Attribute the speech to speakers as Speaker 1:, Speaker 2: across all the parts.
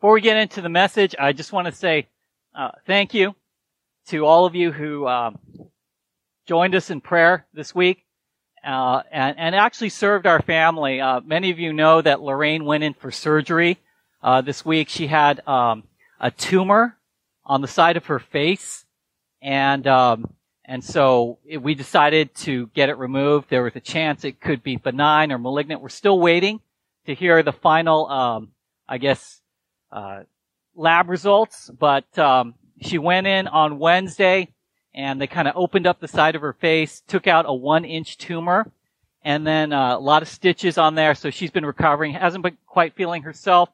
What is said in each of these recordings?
Speaker 1: Before we get into the message, I just want to say uh, thank you to all of you who um, joined us in prayer this week uh, and, and, actually served our family. Uh, many of you know that Lorraine went in for surgery uh, this week. She had um, a tumor on the side of her face, and um, and so it, we decided to get it removed. There was a chance it could be benign or malignant. We're still waiting to hear the final, um, I guess, uh, lab results. But um, she went in on Wednesday and they kind of opened up the side of her face, took out a one inch tumor, and then uh, a lot of stitches on there. So she's been recovering, hasn't been quite feeling herself.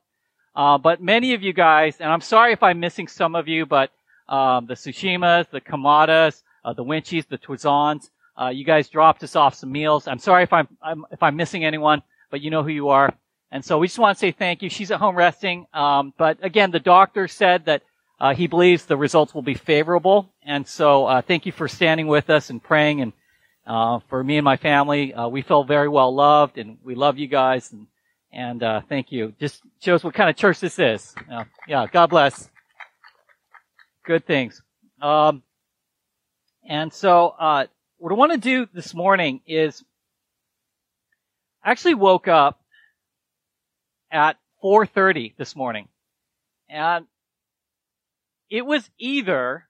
Speaker 1: Uh, but many of you guys, and I'm sorry if I'm missing some of you, but um, the Sushimas, the Kamadas, uh, the Winchies, the Twizons, uh, you guys dropped us off some meals. I'm sorry if I'm, I'm, if I'm missing anyone, but you know who you are. And so we just want to say thank you. She's at home resting. Um, but again, the doctor said that uh, he believes the results will be favorable. And so uh, thank you for standing with us and praying. And uh, for me and my family, uh, we feel very well loved, and we love you guys. And and uh, thank you. Just shows what kind of church this is. yeah, God bless. Good things. Um, and so uh, what I want to do this morning is I actually woke up at 4:30 this morning. And it was either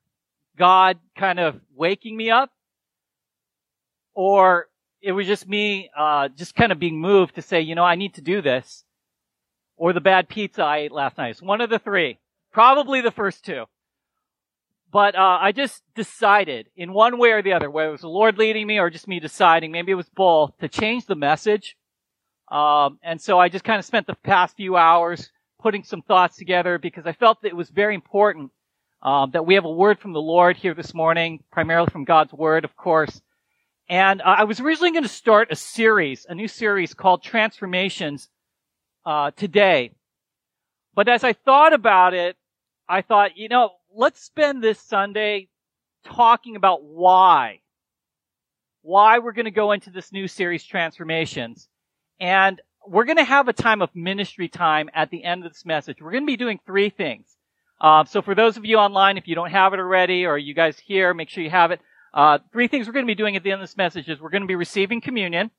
Speaker 1: God kind of waking me up or it was just me uh, just kind of being moved to say, you know, I need to do this or the bad pizza I ate last night. It's one of the three. Probably the first two. But uh, I just decided in one way or the other, whether it was the Lord leading me or just me deciding, maybe it was both, to change the message. Um, and so I just kind of spent the past few hours putting some thoughts together because I felt that it was very important um, that we have a word from the Lord here this morning, primarily from God's Word, of course. And uh, I was originally going to start a series, a new series called Transformations uh, today. But as I thought about it, I thought, you know, let's spend this Sunday talking about why. Why we're going to go into this new series, Transformations. And we're going to have a time of ministry time at the end of this message. We're going to be doing three things. Uh, so for those of you online, if you don't have it already, or you guys here, make sure you have it. Uh, three things we're going to be doing at the end of this message is we're going to be receiving communion.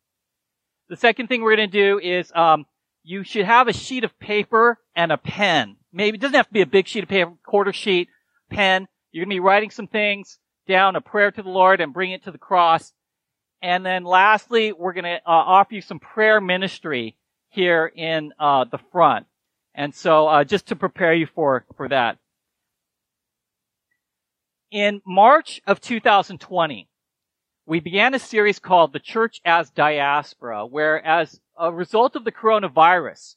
Speaker 1: The second thing we're going to do is um, you should have a sheet of paper and a pen. Maybe it doesn't have to be a big sheet of paper, quarter sheet, pen. You're going to be writing some things down, a prayer to the Lord, and bring it to the cross. And then lastly, we're going to uh, offer you some prayer ministry here in uh, the front. And so, uh, just to prepare you for, for that. In March of 2020, we began a series called The Church as Diaspora, where as a result of the coronavirus,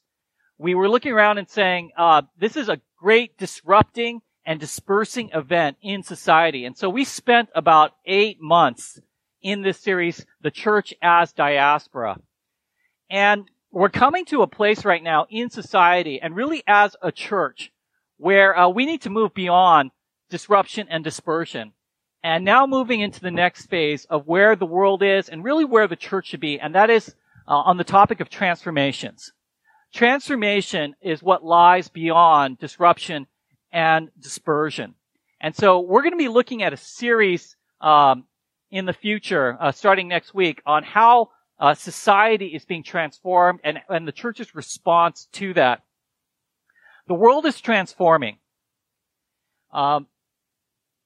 Speaker 1: we were looking around and saying, uh, this is a great disrupting and dispersing event in society. And so we spent about eight months in this series, The Church as Diaspora. And we're coming to a place right now in society and really as a church where uh, we need to move beyond disruption and dispersion. And now moving into the next phase of where the world is and really where the church should be and that is uh, on the topic of transformations. Transformation is what lies beyond disruption and dispersion. And so we're going to be looking at a series um, in the future uh, starting next week on how uh, society is being transformed and, and the church's response to that. The world is transforming. Um,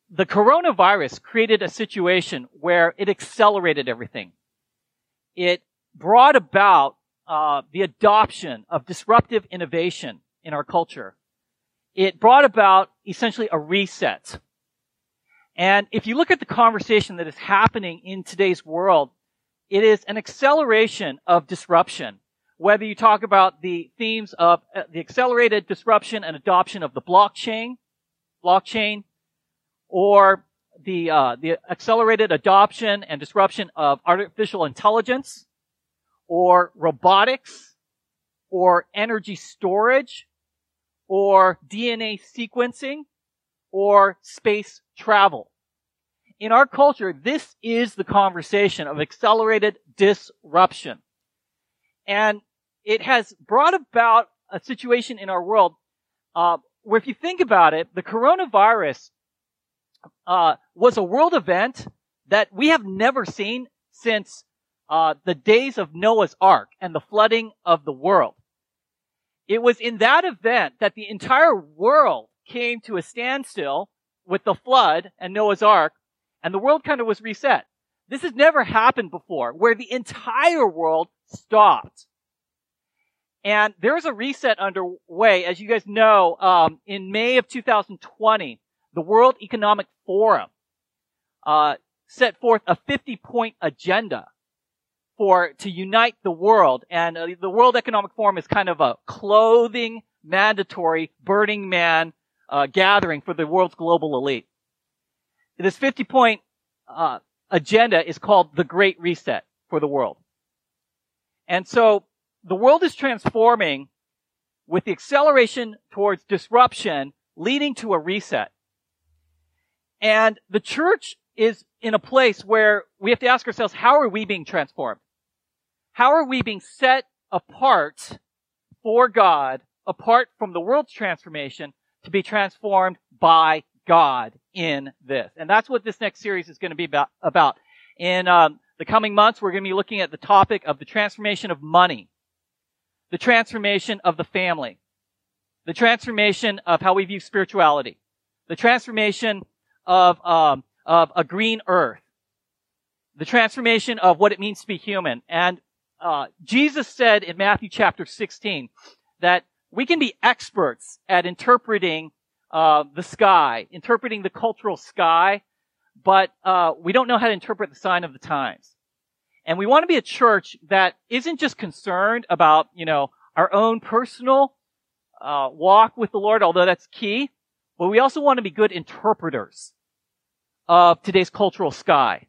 Speaker 1: the coronavirus created a situation where it accelerated everything. It brought about uh, the adoption of disruptive innovation in our culture. It brought about essentially a reset. And if you look at the conversation that is happening in today's world, it is an acceleration of disruption. Whether you talk about the themes of uh, the accelerated disruption and adoption of the blockchain, blockchain, or the uh, the accelerated adoption and disruption of artificial intelligence, or robotics, or energy storage, or DNA sequencing, or space travel in our culture, this is the conversation of accelerated disruption. And it has brought about a situation in our world uh, where if you think about it, the coronavirus uh, was a world event that we have never seen since uh, the days of Noah's Ark and the flooding of the world. It was in that event that the entire world came to a standstill with the flood and Noah's Ark, and the world kind of was reset. This has never happened before, where the entire world stopped. And there's a reset underway. As you guys know, um, in May of 2020, the World Economic Forum uh, set forth a 50-point agenda for to unite the world. And uh, the World Economic Forum is kind of a clothing mandatory Burning Man uh, gathering for the world's global elite. This 50 point uh, agenda is called the Great Reset for the world. And so the world is transforming with the acceleration towards disruption leading to a reset. And the church is in a place where we have to ask ourselves, how are we being transformed? How are we being set apart for God, apart from the world's transformation to be transformed by God in this. And that's what this next series is going to be about. In um, the coming months, we're going to be looking at the topic of the transformation of money, the transformation of the family, the transformation of how we view spirituality, the transformation of um, of a green earth, the transformation of what it means to be human. And uh, Jesus said in Matthew chapter 16 that we can be experts at interpreting uh, the sky, interpreting the cultural sky, but uh, we don't know how to interpret the sign of the times. And we want to be a church that isn't just concerned about, you know, our own personal uh, walk with the Lord, although that's key, but we also want to be good interpreters of today's cultural sky.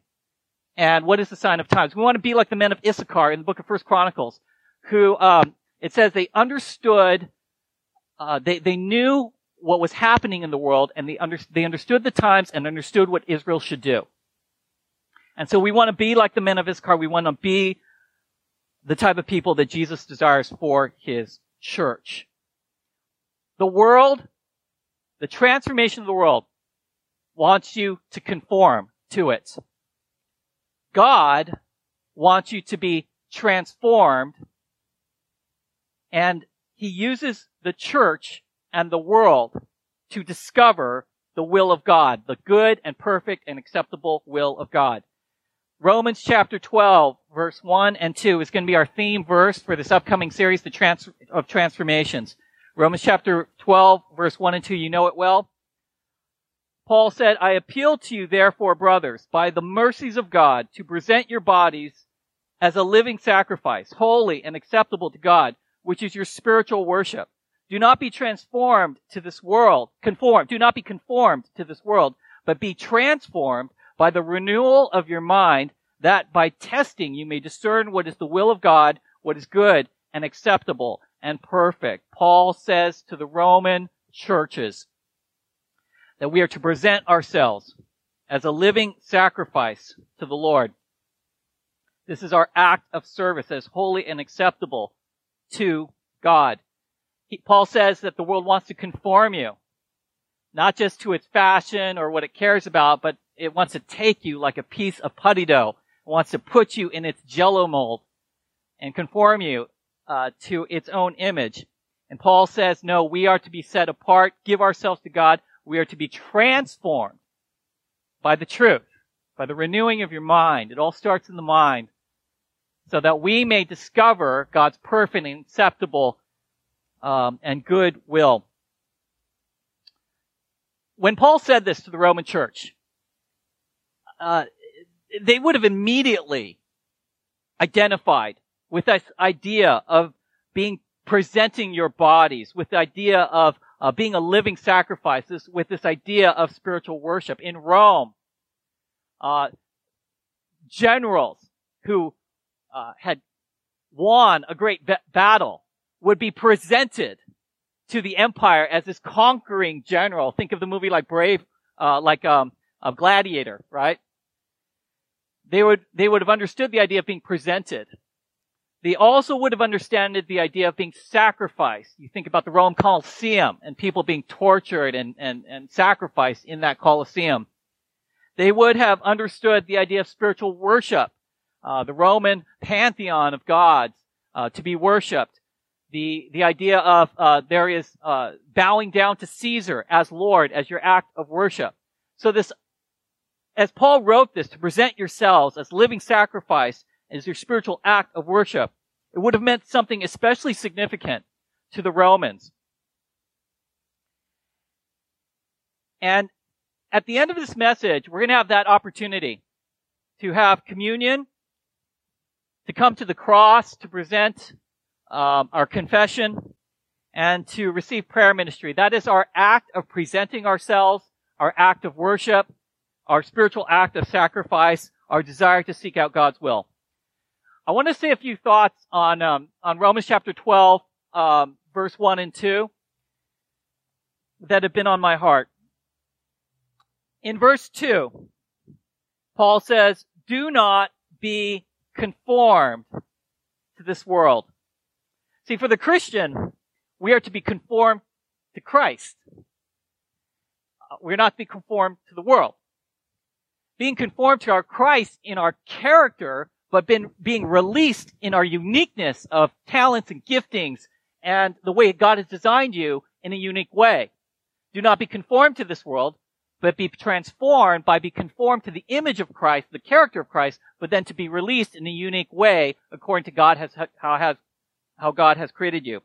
Speaker 1: And what is the sign of times? We want to be like the men of Issachar in the book of First Chronicles, who um, it says they understood uh, they, they knew what was happening in the world and they, under, they understood the times and understood what Israel should do. And so we want to be like the men of Issachar. We want to be the type of people that Jesus desires for his church. The world, the transformation of the world wants you to conform to it. God wants you to be transformed and he uses the church and the world to discover the will of God, the good and perfect and acceptable will of God. Romans chapter 12, verse 1 and 2 is going to be our theme verse for this upcoming series the trans- of transformations. Romans chapter 12, verse 1 and 2, you know it well. Paul said, I appeal to you, therefore, brothers, by the mercies of God, to present your bodies as a living sacrifice, holy and acceptable to God, which is your spiritual worship. Do not be transformed to this world, conformed, do not be conformed to this world, but be transformed by the renewal of your mind, that by testing you may discern what is the will of God, what is good and acceptable and perfect. Paul says to the Roman churches that we are to present ourselves as a living sacrifice to the Lord. This is our act of service as holy and acceptable to God. He, Paul says that the world wants to conform you, not just to its fashion or what it cares about, but it wants to take you like a piece of putty dough. It wants to put you in its jello mold and conform you uh, to its own image. And Paul says, no, we are to be set apart, give ourselves to God. We are to be transformed by the truth, by the renewing of your mind. It all starts in the mind so that we may discover God's perfect and acceptable um, and good will. When Paul said this to the Roman church, uh, they would have immediately identified with this idea of being presenting your bodies, with the idea of uh, being a living sacrifice, this, with this idea of spiritual worship. In Rome, uh, generals who uh, had won a great battle would be presented to the empire as this conquering general. Think of the movie like Brave, uh, like um, Gladiator, right? They would they would have understood the idea of being presented. They also would have understood the idea of being sacrificed. You think about the Rome Colosseum and people being tortured and, and, and sacrificed in that Colosseum. They would have understood the idea of spiritual worship, uh, the Roman pantheon of gods uh, to be worshipped. The the idea of uh, there is uh, bowing down to Caesar as Lord as your act of worship. So this, as Paul wrote this, to present yourselves as living sacrifice as your spiritual act of worship, it would have meant something especially significant to the Romans. And at the end of this message, we're going to have that opportunity to have communion, to come to the cross, to present um, our confession, and to receive prayer ministry. That is our act of presenting ourselves, our act of worship, our spiritual act of sacrifice, our desire to seek out God's will. I want to say a few thoughts on um, on Romans chapter 12, um, verse 1 and 2, that have been on my heart. In verse 2, Paul says, Do not be conformed to this world. See, for the Christian, we are to be conformed to Christ. Uh, we're not to be conformed to the world. Being conformed to our Christ in our character but been being released in our uniqueness of talents and giftings and the way God has designed you in a unique way. Do not be conformed to this world, but be transformed by be conformed to the image of Christ, the character of Christ, but then to be released in a unique way according to God has how has how God has created you.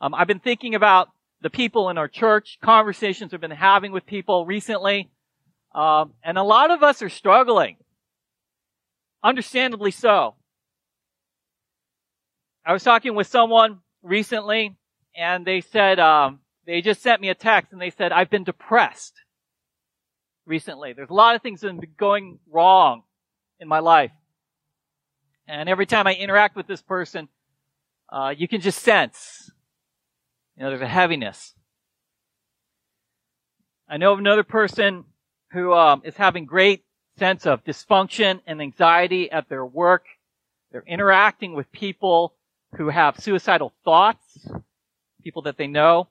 Speaker 1: Um, I've been thinking about the people in our church, conversations I've been having with people recently, um, and a lot of us are struggling Understandably so. I was talking with someone recently and they said, um, they just sent me a text and they said, I've been depressed recently. There's a lot of things that have been going wrong in my life. And every time I interact with this person, uh, you can just sense, you know, there's a heaviness. I know of another person who um, is having great sense of dysfunction and anxiety at their work. They're interacting with people who have suicidal thoughts, people that they know.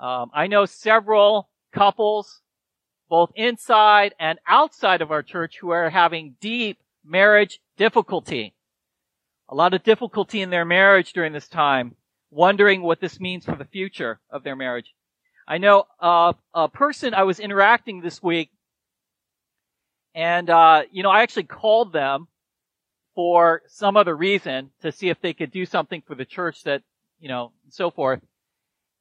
Speaker 1: Um, I know several couples, both inside and outside of our church, who are having deep marriage difficulty. A lot of difficulty in their marriage during this time, wondering what this means for the future of their marriage. I know uh, a person I was interacting this week and, uh, you know, I actually called them for some other reason to see if they could do something for the church that, you know, and so forth.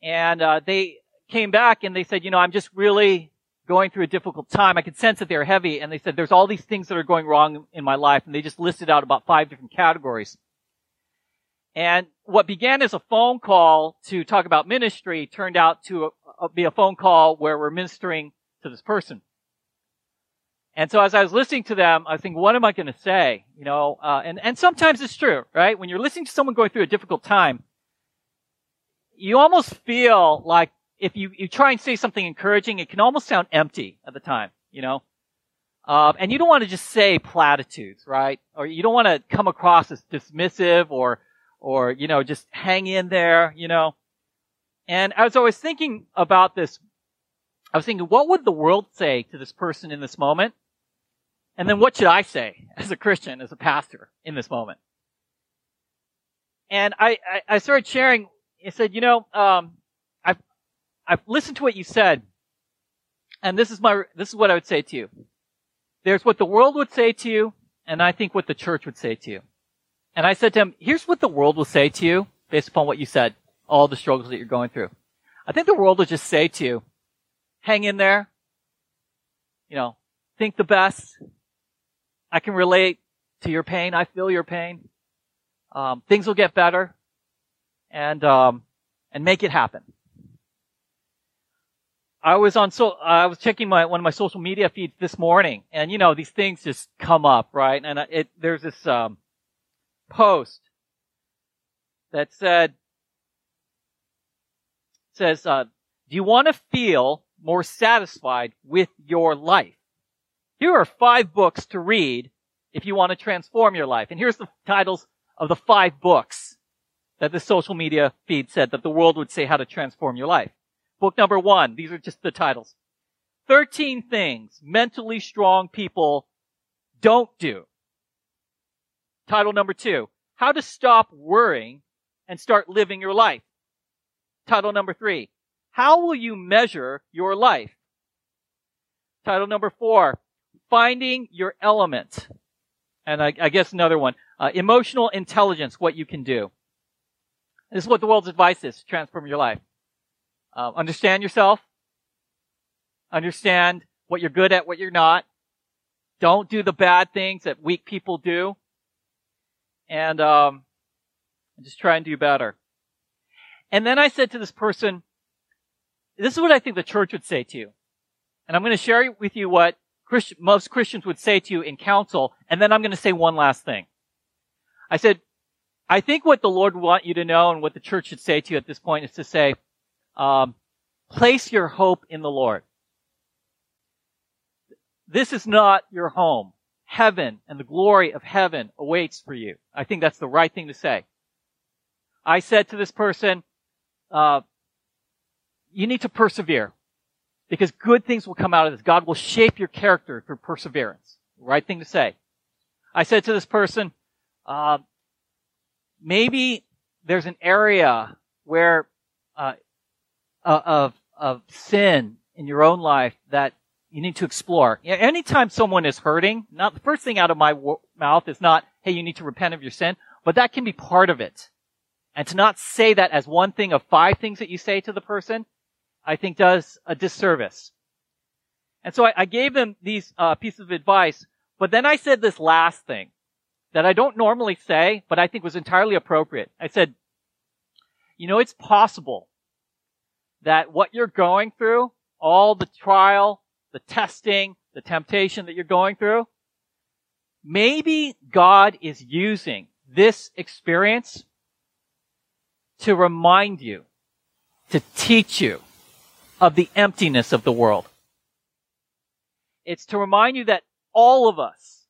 Speaker 1: And, uh, they came back and they said, you know, I'm just really going through a difficult time. I could sense that they're heavy. And they said, there's all these things that are going wrong in my life. And they just listed out about five different categories. And what began as a phone call to talk about ministry turned out to be a phone call where we're ministering to this person. And so as I was listening to them, I thinking, what am I going to say? You know, uh, and, and sometimes it's true, right? When you're listening to someone going through a difficult time, you almost feel like if you, you try and say something encouraging, it can almost sound empty at the time, you know? Uh, and you don't want to just say platitudes, right? Or you don't want to come across as dismissive or, or, you know, just hang in there, you know? And as I was always thinking about this, I was thinking, what would the world say to this person in this moment? And then what should I say as a Christian, as a pastor in this moment? And I, I, I started sharing, I said, you know, um, I've listened to what you said, and this is my, this is what I would say to you. There's what the world would say to you, and I think what the church would say to you. And I said to him, here's what the world will say to you based upon what you said, all the struggles that you're going through. I think the world will just say to you, hang in there, you know, think the best, I can relate to your pain. I feel your pain. Um, things will get better, and um, and make it happen. I was on so I was checking my one of my social media feeds this morning, and you know these things just come up, right? And it there's this um, post that said says, uh, "Do you want to feel more satisfied with your life?" Here are five books to read if you want to transform your life. And here's the titles of the five books that the social media feed said that the world would say how to transform your life. Book number one, these are just the titles. 13 things mentally strong people don't do. Title number two, how to stop worrying and start living your life. Title number three, how will you measure your life? Title number four, finding your element. And I, I guess another one, uh, emotional intelligence, what you can do. This is what the world's advice is transform your life. Uh, understand yourself. Understand what you're good at, what you're not. Don't do the bad things that weak people do. And um, just try and do better. And then I said to this person, this is what I think the church would say to you. And I'm going to share with you what Christ- most Christians would say to you in counsel, and then I'm going to say one last thing. I said, I think what the Lord would want you to know and what the church should say to you at this point is to say, um, place your hope in the Lord. This is not your home. Heaven and the glory of heaven awaits for you. I think that's the right thing to say. I said to this person, uh, you need to persevere because good things will come out of this. God will shape your character through perseverance. Right thing to say. I said to this person, uh, maybe there's an area where uh, of of sin in your own life that you need to explore. Anytime someone is hurting, not the first thing out of my w- mouth is not, "Hey, you need to repent of your sin," but that can be part of it. And to not say that as one thing of five things that you say to the person, I think does a disservice. And so I, I gave them these uh, pieces of advice, but then I said this last thing that I don't normally say, but I think was entirely appropriate. I said, you know, it's possible that what you're going through, all the trial, the testing, the temptation that you're going through, maybe God is using this experience to remind you, to teach you of the emptiness of the world. It's to remind you that all of us,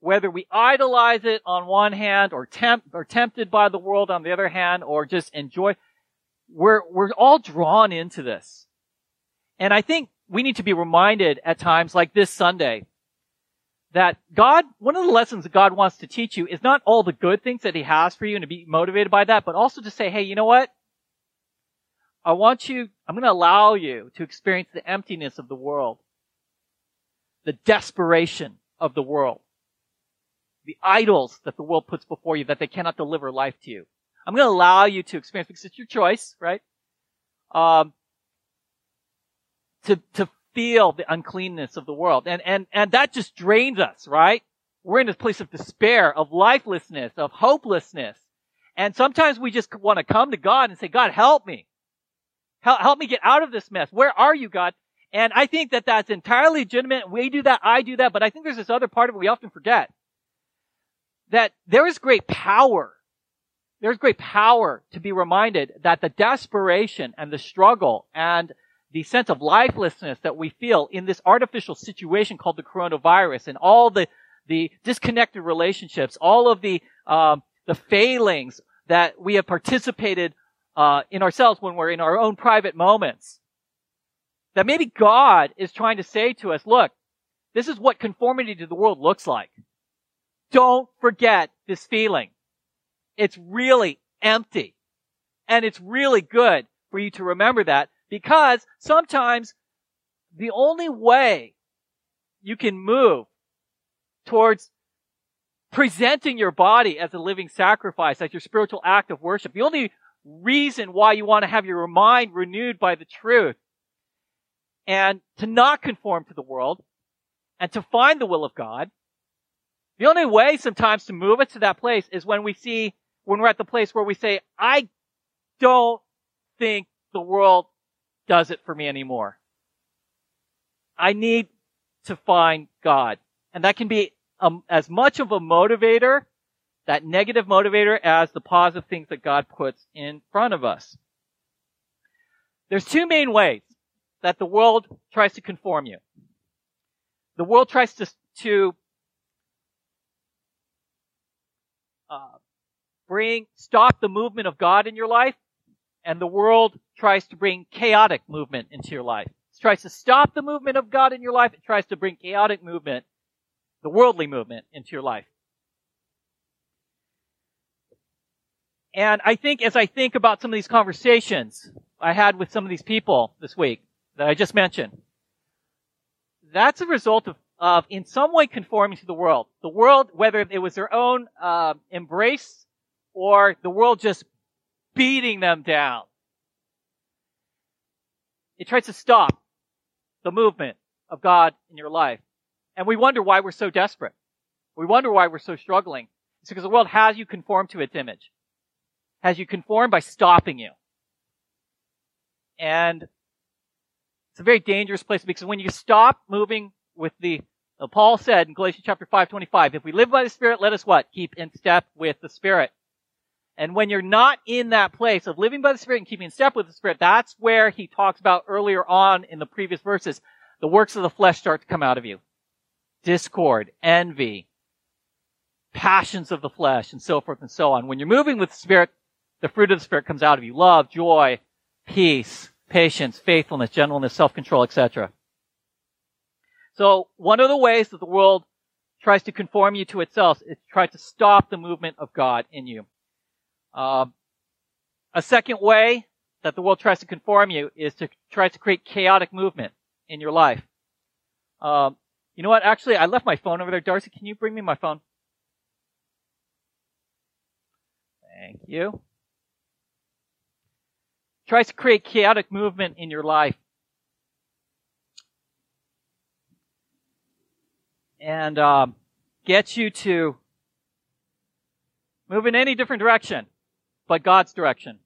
Speaker 1: whether we idolize it on one hand or tempt, or tempted by the world on the other hand or just enjoy, we're, we're all drawn into this. And I think we need to be reminded at times like this Sunday that God, one of the lessons that God wants to teach you is not all the good things that He has for you and to be motivated by that, but also to say, hey, you know what? I want you, I'm going to allow you to experience the emptiness of the world, the desperation of the world, the idols that the world puts before you that they cannot deliver life to you. I'm going to allow you to experience because it's your choice, right? Um, to to feel the uncleanness of the world, and and and that just drains us, right? We're in this place of despair, of lifelessness, of hopelessness, and sometimes we just want to come to God and say, God, help me. Help, help me get out of this mess. Where are you, God? And I think that that's entirely legitimate. We do that. I do that. But I think there's this other part of it we often forget. That there is great power. There's great power to be reminded that the desperation and the struggle and the sense of lifelessness that we feel in this artificial situation called the coronavirus and all the, the disconnected relationships, all of the, um, the failings that we have participated uh, in ourselves when we're in our own private moments. That maybe God is trying to say to us, look, this is what conformity to the world looks like. Don't forget this feeling. It's really empty. And it's really good for you to remember that because sometimes the only way you can move towards presenting your body as a living sacrifice, as your spiritual act of worship, the only reason why you want to have your mind renewed by the truth and to not conform to the world and to find the will of God. The only way sometimes to move it to that place is when we see, when we're at the place where we say, I don't think the world does it for me anymore. I need to find God. And that can be um, as much of a motivator that negative motivator as the positive things that God puts in front of us. There's two main ways that the world tries to conform you. The world tries to, to uh, bring, stop the movement of God in your life, and the world tries to bring chaotic movement into your life. It tries to stop the movement of God in your life. It tries to bring chaotic movement, the worldly movement, into your life. And I think as I think about some of these conversations I had with some of these people this week that I just mentioned, that's a result of, of in some way conforming to the world. The world, whether it was their own uh, embrace or the world just beating them down. It tries to stop the movement of God in your life. And we wonder why we're so desperate. We wonder why we're so struggling. It's because the world has you conform to its image has you conform by stopping you. And it's a very dangerous place because when you stop moving with the, Paul said in Galatians chapter 5:25, if we live by the Spirit, let us what? Keep in step with the Spirit. And when you're not in that place of living by the Spirit and keeping step with the Spirit, that's where he talks about earlier on in the previous verses. The works of the flesh start to come out of you. Discord, envy, passions of the flesh, and so forth and so on. When you're moving with the Spirit, the fruit of the Spirit comes out of you. Love, joy, peace, patience, faithfulness, gentleness, self-control, etc. So one of the ways that the world tries to conform you to itself is to try to stop the movement of God in you. Um, a second way that the world tries to conform you is to try to create chaotic movement in your life. Um, you know what? Actually, I left my phone over there. Darcy, can you bring me my phone? Thank you tries to create chaotic movement in your life. And um, get you to move in any different direction but God's direction.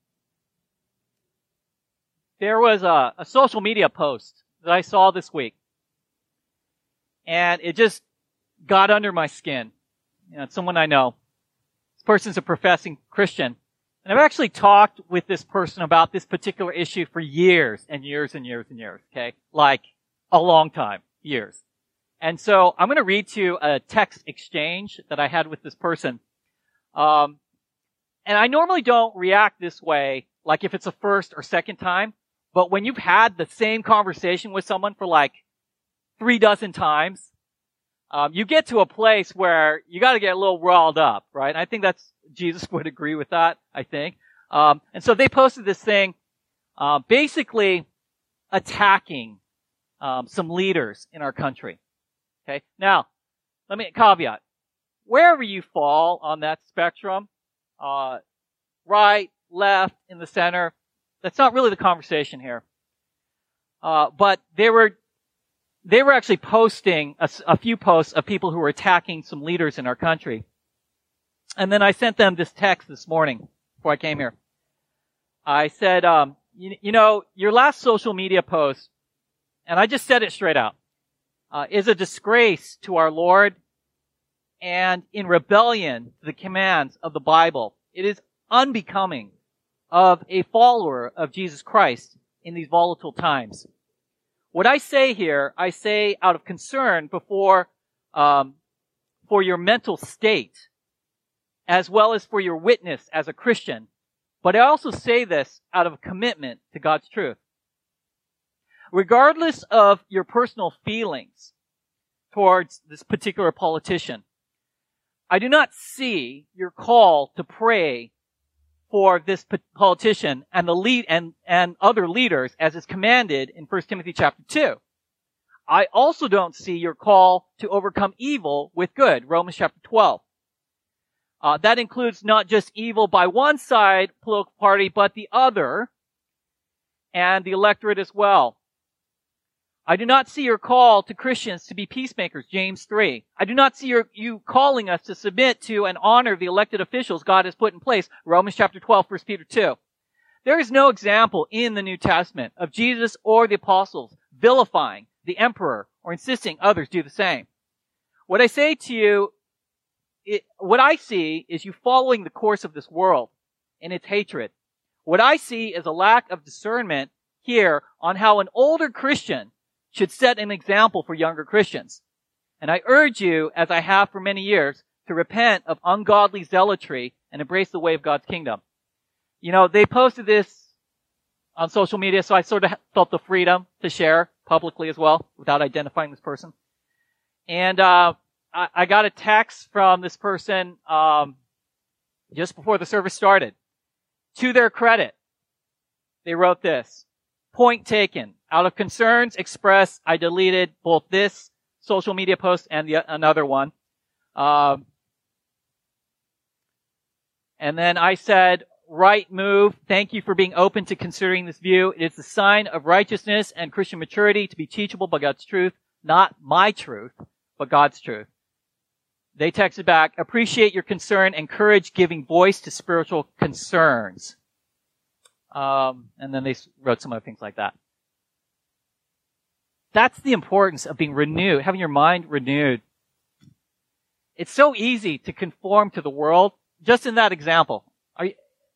Speaker 1: There was a, a social media post that I saw this week. And it just got under my skin. You know, someone I know. This person's a professing Christian. And I've actually talked with this person about this particular issue for years and years and years and years, okay? Like a long time, years. And so I'm going to read to you a text exchange that I had with this person. Um, and I normally don't react this way, like if it's a first or second time, but when you've had the same conversation with someone for like three dozen times, um, you get to a place where you got to get a little riled up, right? And I think that's Jesus would agree with that. I think. Um, and so they posted this thing, uh, basically attacking um, some leaders in our country. Okay. Now, let me caveat: wherever you fall on that spectrum, uh, right, left, in the center, that's not really the conversation here. Uh, but they were they were actually posting a, a, few posts of people who were attacking some leaders in our country. And then I sent them this text this morning before I came here. I said, um, you, you, know, your last social media post, and I just said it straight out, uh, is a disgrace to our Lord and in rebellion to the commands of the Bible. It is unbecoming of a follower of Jesus Christ in these volatile times. What I say here, I say out of concern before, um, for your mental state, as well as for your witness as a Christian. But I also say this out of commitment to God's truth. Regardless of your personal feelings towards this particular politician, I do not see your call to pray for this politician and the lead and, and other leaders as is commanded in 1 Timothy chapter 2. I also don't see your call to overcome evil with good, Romans chapter 12. Uh, that includes not just evil by one side political party, but the other and the electorate as well. I do not see your call to Christians to be peacemakers, James 3. I do not see your, you calling us to submit to and honor the elected officials God has put in place, Romans chapter 12, 1 Peter 2. There is no example in the New Testament of Jesus or the apostles vilifying the emperor or insisting others do the same. What I say to you, it, what I see is you following the course of this world and its hatred. What I see is a lack of discernment here on how an older Christian should set an example for younger Christians. And I urge you, as I have for many years, to repent of ungodly zealotry and embrace the way of God's kingdom. You know, they posted this on social media, so I sort of felt the freedom to share publicly as well without identifying this person. And uh, I, I, got a text from this person um, just before the service started. To their credit, they wrote this. Point taken. Out of concerns expressed, I deleted both this social media post and the, another one. Um, and then I said, right move. Thank you for being open to considering this view. It is the sign of righteousness and Christian maturity to be teachable by God's truth, not my truth, but God's truth. They texted back, appreciate your concern, encourage giving voice to spiritual concerns. Um, and then they wrote some other things like that. That's the importance of being renewed, having your mind renewed. It's so easy to conform to the world. Just in that example, you,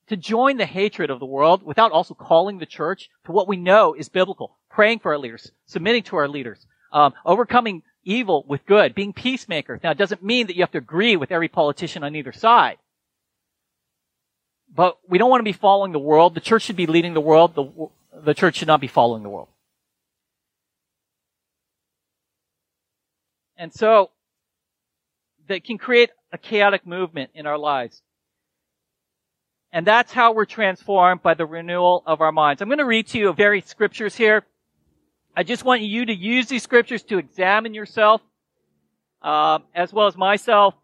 Speaker 1: to join the hatred of the world without also calling the church to what we know is biblical, praying for our leaders, submitting to our leaders, um, overcoming evil with good, being peacemakers. Now, it doesn't mean that you have to agree with every politician on either side. But we don't want to be following the world. The church should be leading the world. The, the church should not be following the world. And so, that can create a chaotic movement in our lives. And that's how we're transformed by the renewal of our minds. I'm going to read to you very scriptures here. I just want you to use these scriptures to examine yourself, uh, as well as myself.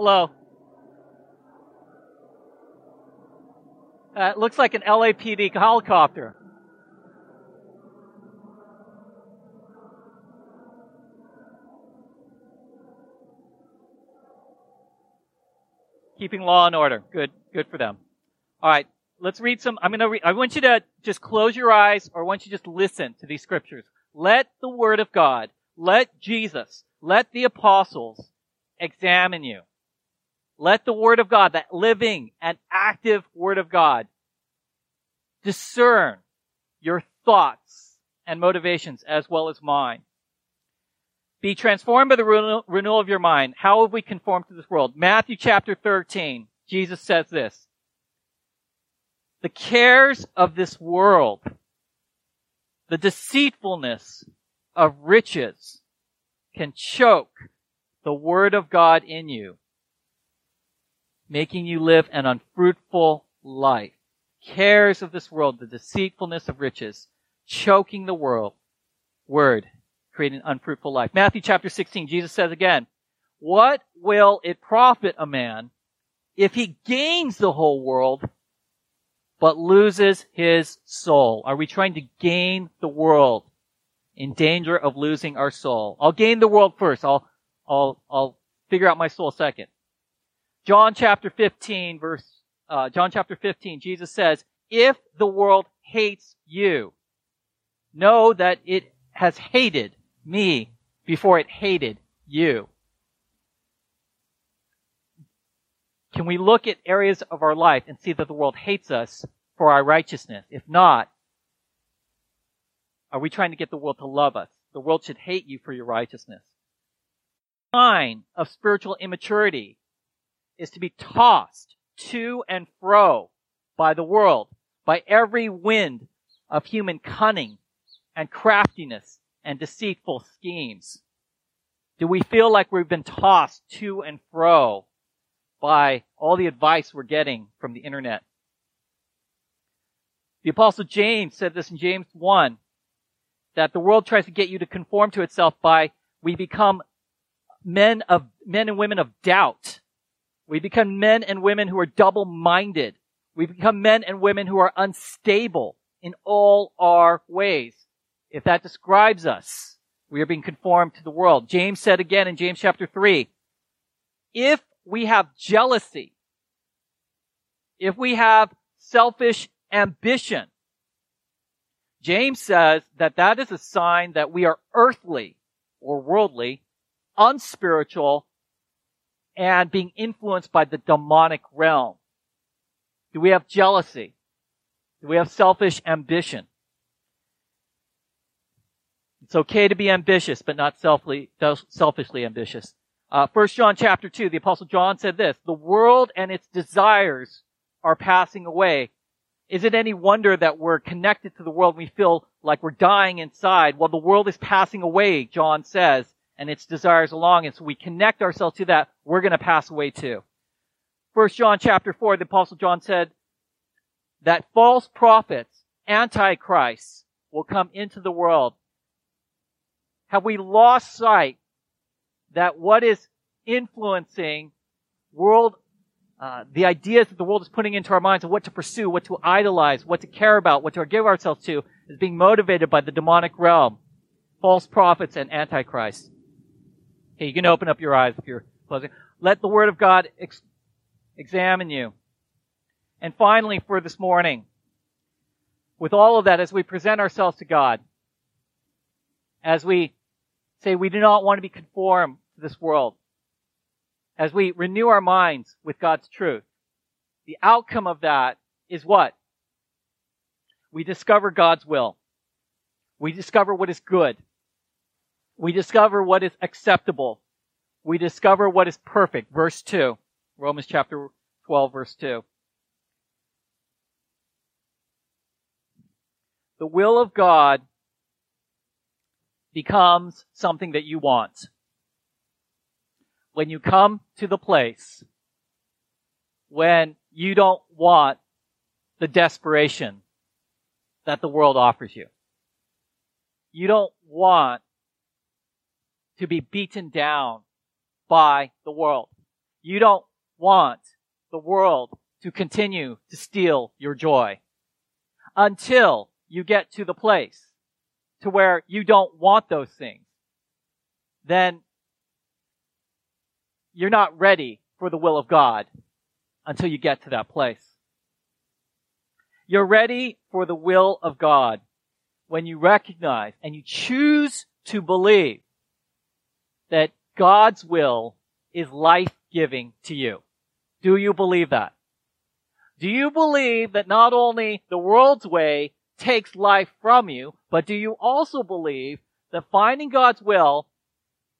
Speaker 1: Hello. Uh, it looks like an LAPD helicopter. Keeping law and order. Good, good for them. All right, let's read some. I'm gonna. I want you to just close your eyes, or I want you to just listen to these scriptures. Let the Word of God, let Jesus, let the apostles examine you. Let the Word of God, that living and active Word of God, discern your thoughts and motivations as well as mine. Be transformed by the renewal of your mind. How have we conformed to this world? Matthew chapter 13, Jesus says this. The cares of this world, the deceitfulness of riches can choke the word of God in you, making you live an unfruitful life. Cares of this world, the deceitfulness of riches, choking the world, word creating an unfruitful life. Matthew chapter 16, Jesus says again, what will it profit a man if he gains the whole world but loses his soul? Are we trying to gain the world in danger of losing our soul? I'll gain the world first. I'll, I'll, I'll figure out my soul second. John chapter 15 verse, uh, John chapter 15, Jesus says, if the world hates you, know that it has hated me before it hated you. Can we look at areas of our life and see that the world hates us for our righteousness? If not, are we trying to get the world to love us? The world should hate you for your righteousness. Sign of spiritual immaturity is to be tossed to and fro by the world, by every wind of human cunning and craftiness and deceitful schemes? Do we feel like we've been tossed to and fro by all the advice we're getting from the internet? The apostle James said this in James 1, that the world tries to get you to conform to itself by we become men of, men and women of doubt. We become men and women who are double-minded. We become men and women who are unstable in all our ways if that describes us, we are being conformed to the world. James said again in James chapter 3, if we have jealousy, if we have selfish ambition, James says that that is a sign that we are earthly or worldly, unspiritual, and being influenced by the demonic realm. Do we have jealousy? Do we have selfish ambition? It's okay to be ambitious, but not selfishly, selfishly ambitious. Uh, 1 John chapter 2, the apostle John said this, the world and its desires are passing away. Is it any wonder that we're connected to the world and we feel like we're dying inside? Well, the world is passing away, John says, and its desires along. And so we connect ourselves to that. We're going to pass away too. First John chapter 4, the apostle John said that false prophets, antichrists, will come into the world. Have we lost sight that what is influencing world, uh, the ideas that the world is putting into our minds of what to pursue, what to idolize, what to care about, what to give ourselves to, is being motivated by the demonic realm, false prophets and antichrist. Okay, you can open up your eyes if you're closing. Let the Word of God ex- examine you. And finally, for this morning, with all of that, as we present ourselves to God, as we say we do not want to be conformed to this world, as we renew our minds with God's truth, the outcome of that is what? We discover God's will. We discover what is good. We discover what is acceptable. We discover what is perfect. Verse 2. Romans chapter 12 verse 2. The will of God becomes something that you want. When you come to the place when you don't want the desperation that the world offers you. You don't want to be beaten down by the world. You don't want the world to continue to steal your joy until you get to the place to where you don't want those things, then you're not ready for the will of God until you get to that place. You're ready for the will of God when you recognize and you choose to believe that God's will is life-giving to you. Do you believe that? Do you believe that not only the world's way takes life from you, but do you also believe that finding God's will,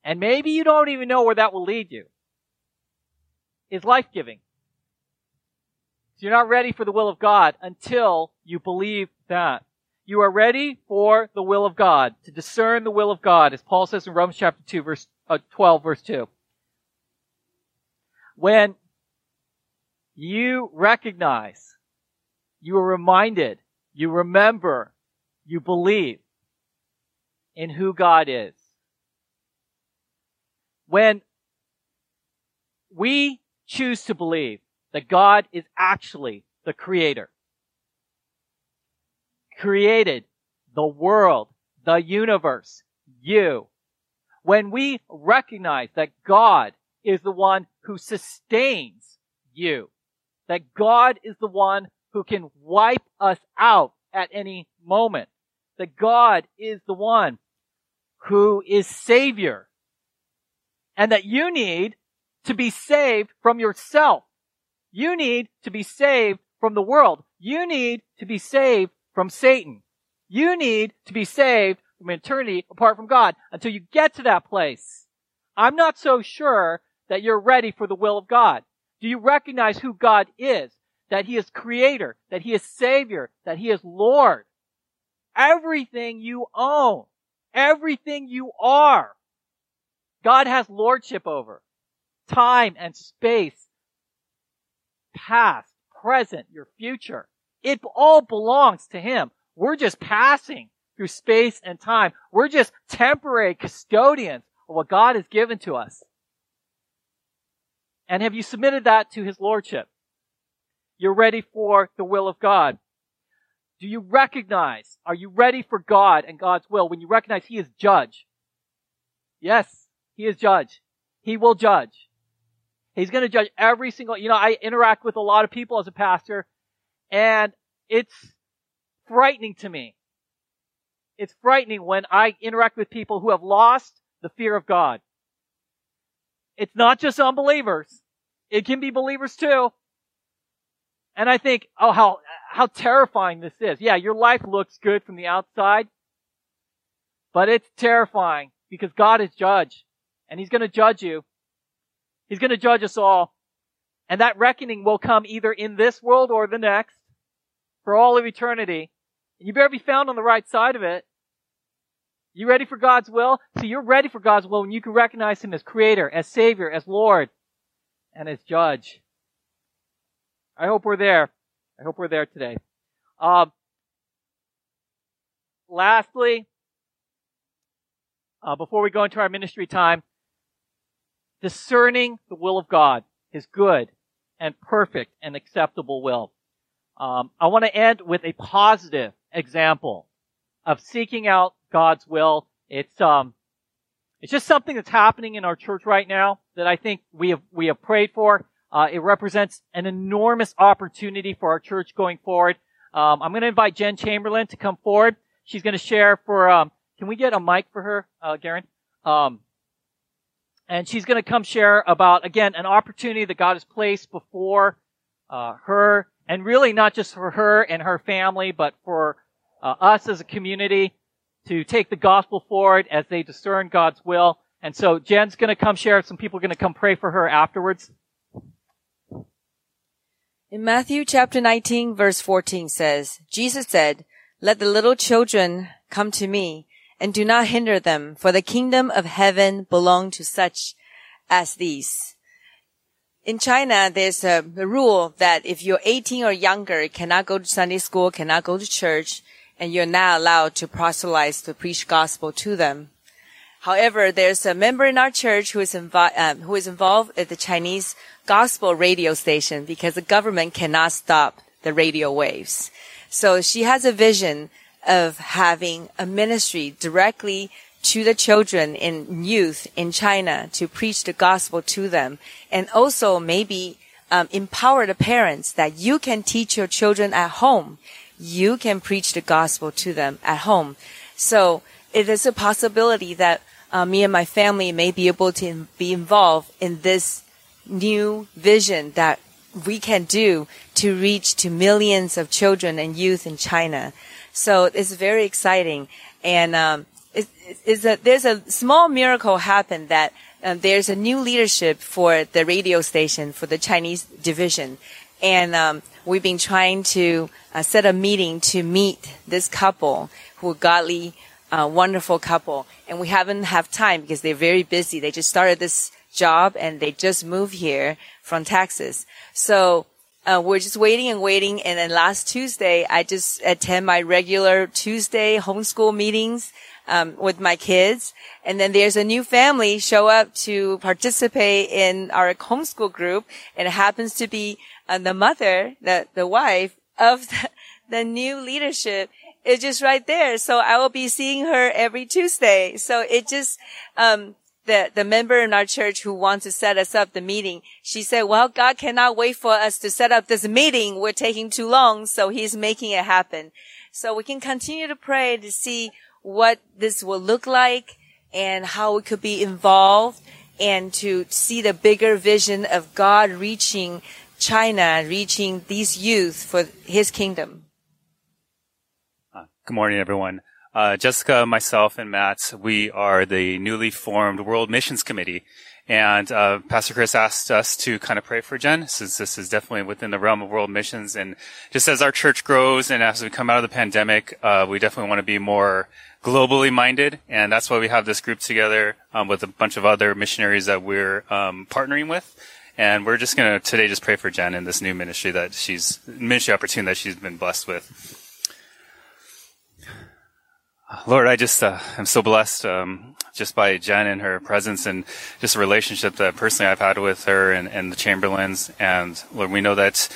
Speaker 1: and maybe you don't even know where that will lead you, is life-giving? So you're not ready for the will of God until you believe that. You are ready for the will of God, to discern the will of God, as Paul says in Romans chapter 2 verse, uh, 12 verse 2. When you recognize, you are reminded you remember, you believe in who God is. When we choose to believe that God is actually the creator, created the world, the universe, you, when we recognize that God is the one who sustains you, that God is the one who can wipe us out at any moment. That God is the one who is Savior. And that you need to be saved from yourself. You need to be saved from the world. You need to be saved from Satan. You need to be saved from eternity apart from God until you get to that place. I'm not so sure that you're ready for the will of God. Do you recognize who God is? that He is creator, that He is savior, that He is Lord. Everything you own, everything you are, God has lordship over. Time and space, past, present, your future. It all belongs to Him. We're just passing through space and time. We're just temporary custodians of what God has given to us. And have you submitted that to His Lordship? You're ready for the will of God. Do you recognize, are you ready for God and God's will when you recognize He is judge? Yes, He is judge. He will judge. He's going to judge every single, you know, I interact with a lot of people as a pastor and it's frightening to me. It's frightening when I interact with people who have lost the fear of God. It's not just unbelievers. It can be believers too. And I think, oh, how, how terrifying this is. Yeah, your life looks good from the outside, But it's terrifying because God is judge and he's going to judge you. He's going to judge us all. And that reckoning will come either in this world or the next for all of eternity. You better be found on the right side of it. You ready for God's will? So you're ready for God's will when you can recognize Him as Creator, as Savior, as Lord, and as Judge. I hope we're there. I hope we're there today. Um, lastly, uh, before we go into our ministry time, discerning the will of God, His good and perfect and acceptable will. Um, I want to end with a positive example of seeking out God's will. It's um, it's just something that's happening in our church right now that I think we have we have prayed for. Uh, it represents an enormous opportunity for our church going forward. Um, I'm going to invite Jen Chamberlain to come forward. She's going to share for. Um, can we get a mic for her, uh, Garen? Um, and she's going to come share about again an opportunity that God has placed before uh, her, and really not just for her and her family, but for uh, us as a community to take the gospel forward as they discern God's will. And so Jen's going to come share. Some people are going to come pray for her afterwards.
Speaker 2: In Matthew chapter 19 verse 14 says, Jesus said, let the little children come to me and do not hinder them, for the kingdom of heaven belong to such as these. In China, there's a, rule that if you're 18 or younger, you cannot go to Sunday school, cannot go to church, and you're not allowed to proselyte to preach gospel to them. However, there's a member in our church who is, um, who is involved at the Chinese gospel radio station because the government cannot stop the radio waves. So she has a vision of having a ministry directly to the children and youth in China to preach the gospel to them and also maybe um, empower the parents that you can teach your children at home you can preach the gospel to them at home. So it is a possibility that uh, me and my family may be able to be involved in this new vision that we can do to reach to millions of children and youth in China. So it's very exciting. And um, it's a, there's a small miracle happened that um, there's a new leadership for the radio station for the Chinese division. And um, we've been trying to uh, set a meeting to meet this couple who are godly, uh, wonderful couple. And we haven't have time because they're very busy. They just started this job and they just moved here from Texas. So, uh, we're just waiting and waiting. And then last Tuesday, I just attend my regular Tuesday homeschool meetings, um, with my kids. And then there's a new family show up to participate in our homeschool group. And it happens to be and the mother, the, the wife of the, the new leadership is just right there. So I will be seeing her every Tuesday. So it just, um, the, the member in our church who wants to set us up the meeting, she said, well, God cannot wait for us to set up this meeting. We're taking too long. So he's making it happen. So we can continue to pray to see what this will look like and how we could be involved and to see the bigger vision of God reaching China reaching these youth for his kingdom?
Speaker 3: Uh, good morning, everyone. Uh, Jessica, myself, and Matt, we are the newly formed World Missions Committee. And uh, Pastor Chris asked us to kind of pray for Jen, since this is definitely within the realm of world missions. And just as our church grows and as we come out of the pandemic, uh, we definitely want to be more globally minded. And that's why we have this group together um, with a bunch of other missionaries that we're um, partnering with. And we're just going to today just pray for Jen in this new ministry that she's, ministry opportunity that she's been blessed with. Lord, I just uh, am so blessed um, just by Jen and her presence and just a relationship that personally I've had with her and, and the Chamberlains. And Lord, we know that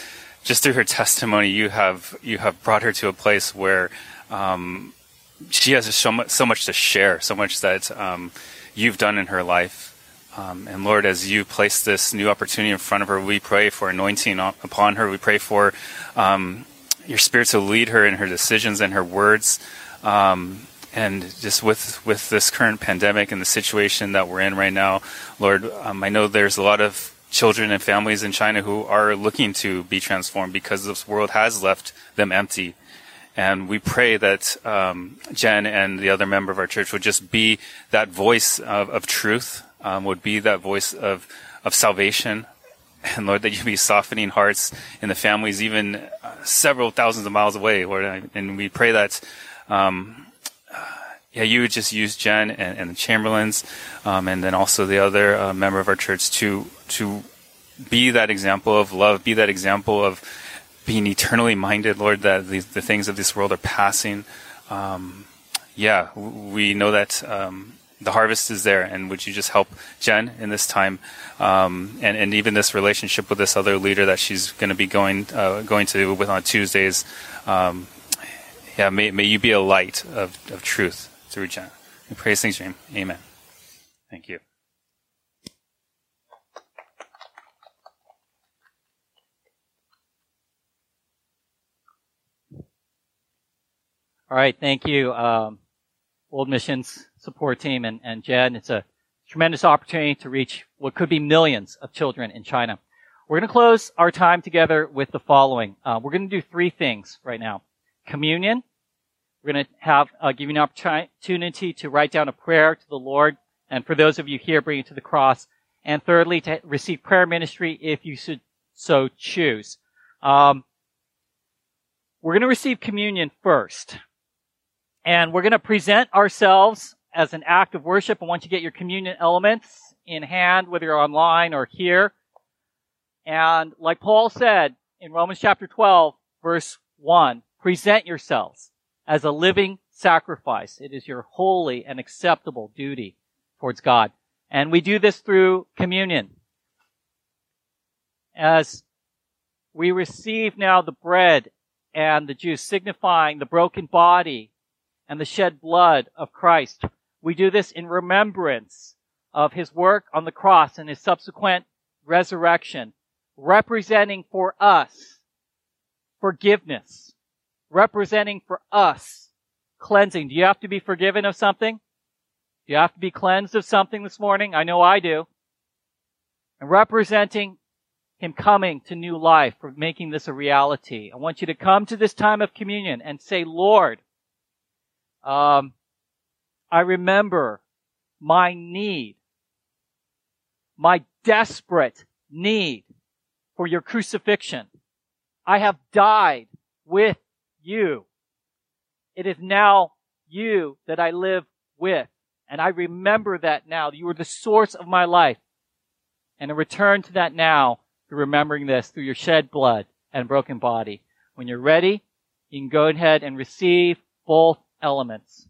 Speaker 3: just through her testimony, you have you have brought her to a place where um, she has so much, so much to share, so much that um, you've done in her life. Um, and Lord, as you place this new opportunity in front of her, we pray for anointing upon her. We pray for um, your Spirit to lead her in her decisions and her words. Um, and just with with this current pandemic and the situation that we're in right now, Lord, um, I know there's a lot of children and families in China who are looking to be transformed because this world has left them empty. And we pray that um, Jen and the other member of our church would just be that voice of, of truth, um, would be that voice of, of salvation. And Lord, that you be softening hearts in the families, even uh, several thousands of miles away, Lord. And we pray that, um, yeah, you would just use Jen and, and the Chamberlains, um, and then also the other uh, member of our church to to be that example of love, be that example of being eternally minded, Lord, that the, the things of this world are passing. Um, yeah, we know that um, the harvest is there, and would you just help Jen in this time, um, and and even this relationship with this other leader that she's going to be going uh, going to with on Tuesdays. Yeah, may may you be a light of, of truth through Jen. We praise things, dream. Amen. Thank you.
Speaker 1: All right, thank you, um, World Missions support team and, and Jen. It's a tremendous opportunity to reach what could be millions of children in China. We're going to close our time together with the following. Uh, we're going to do three things right now. Communion. We're going to have uh, give you an opportunity to write down a prayer to the Lord, and for those of you here, bring it to the cross. And thirdly, to receive prayer ministry if you should so choose. Um, we're going to receive communion first. And we're going to present ourselves as an act of worship. And once you get your communion elements in hand, whether you're online or here. And like Paul said in Romans chapter 12, verse 1, present yourselves as a living sacrifice. It is your holy and acceptable duty towards God. And we do this through communion. As we receive now the bread and the juice signifying the broken body and the shed blood of Christ. We do this in remembrance of his work on the cross and his subsequent resurrection, representing for us forgiveness, representing for us cleansing. Do you have to be forgiven of something? Do you have to be cleansed of something this morning? I know I do. And representing him coming to new life, for making this a reality. I want you to come to this time of communion and say, Lord, um, I remember my need, my desperate need for your crucifixion. I have died with you. It is now you that I live with. And I remember that now. You are the source of my life. And I return to that now through remembering this through your shed blood and broken body. When you're ready, you can go ahead and receive both elements.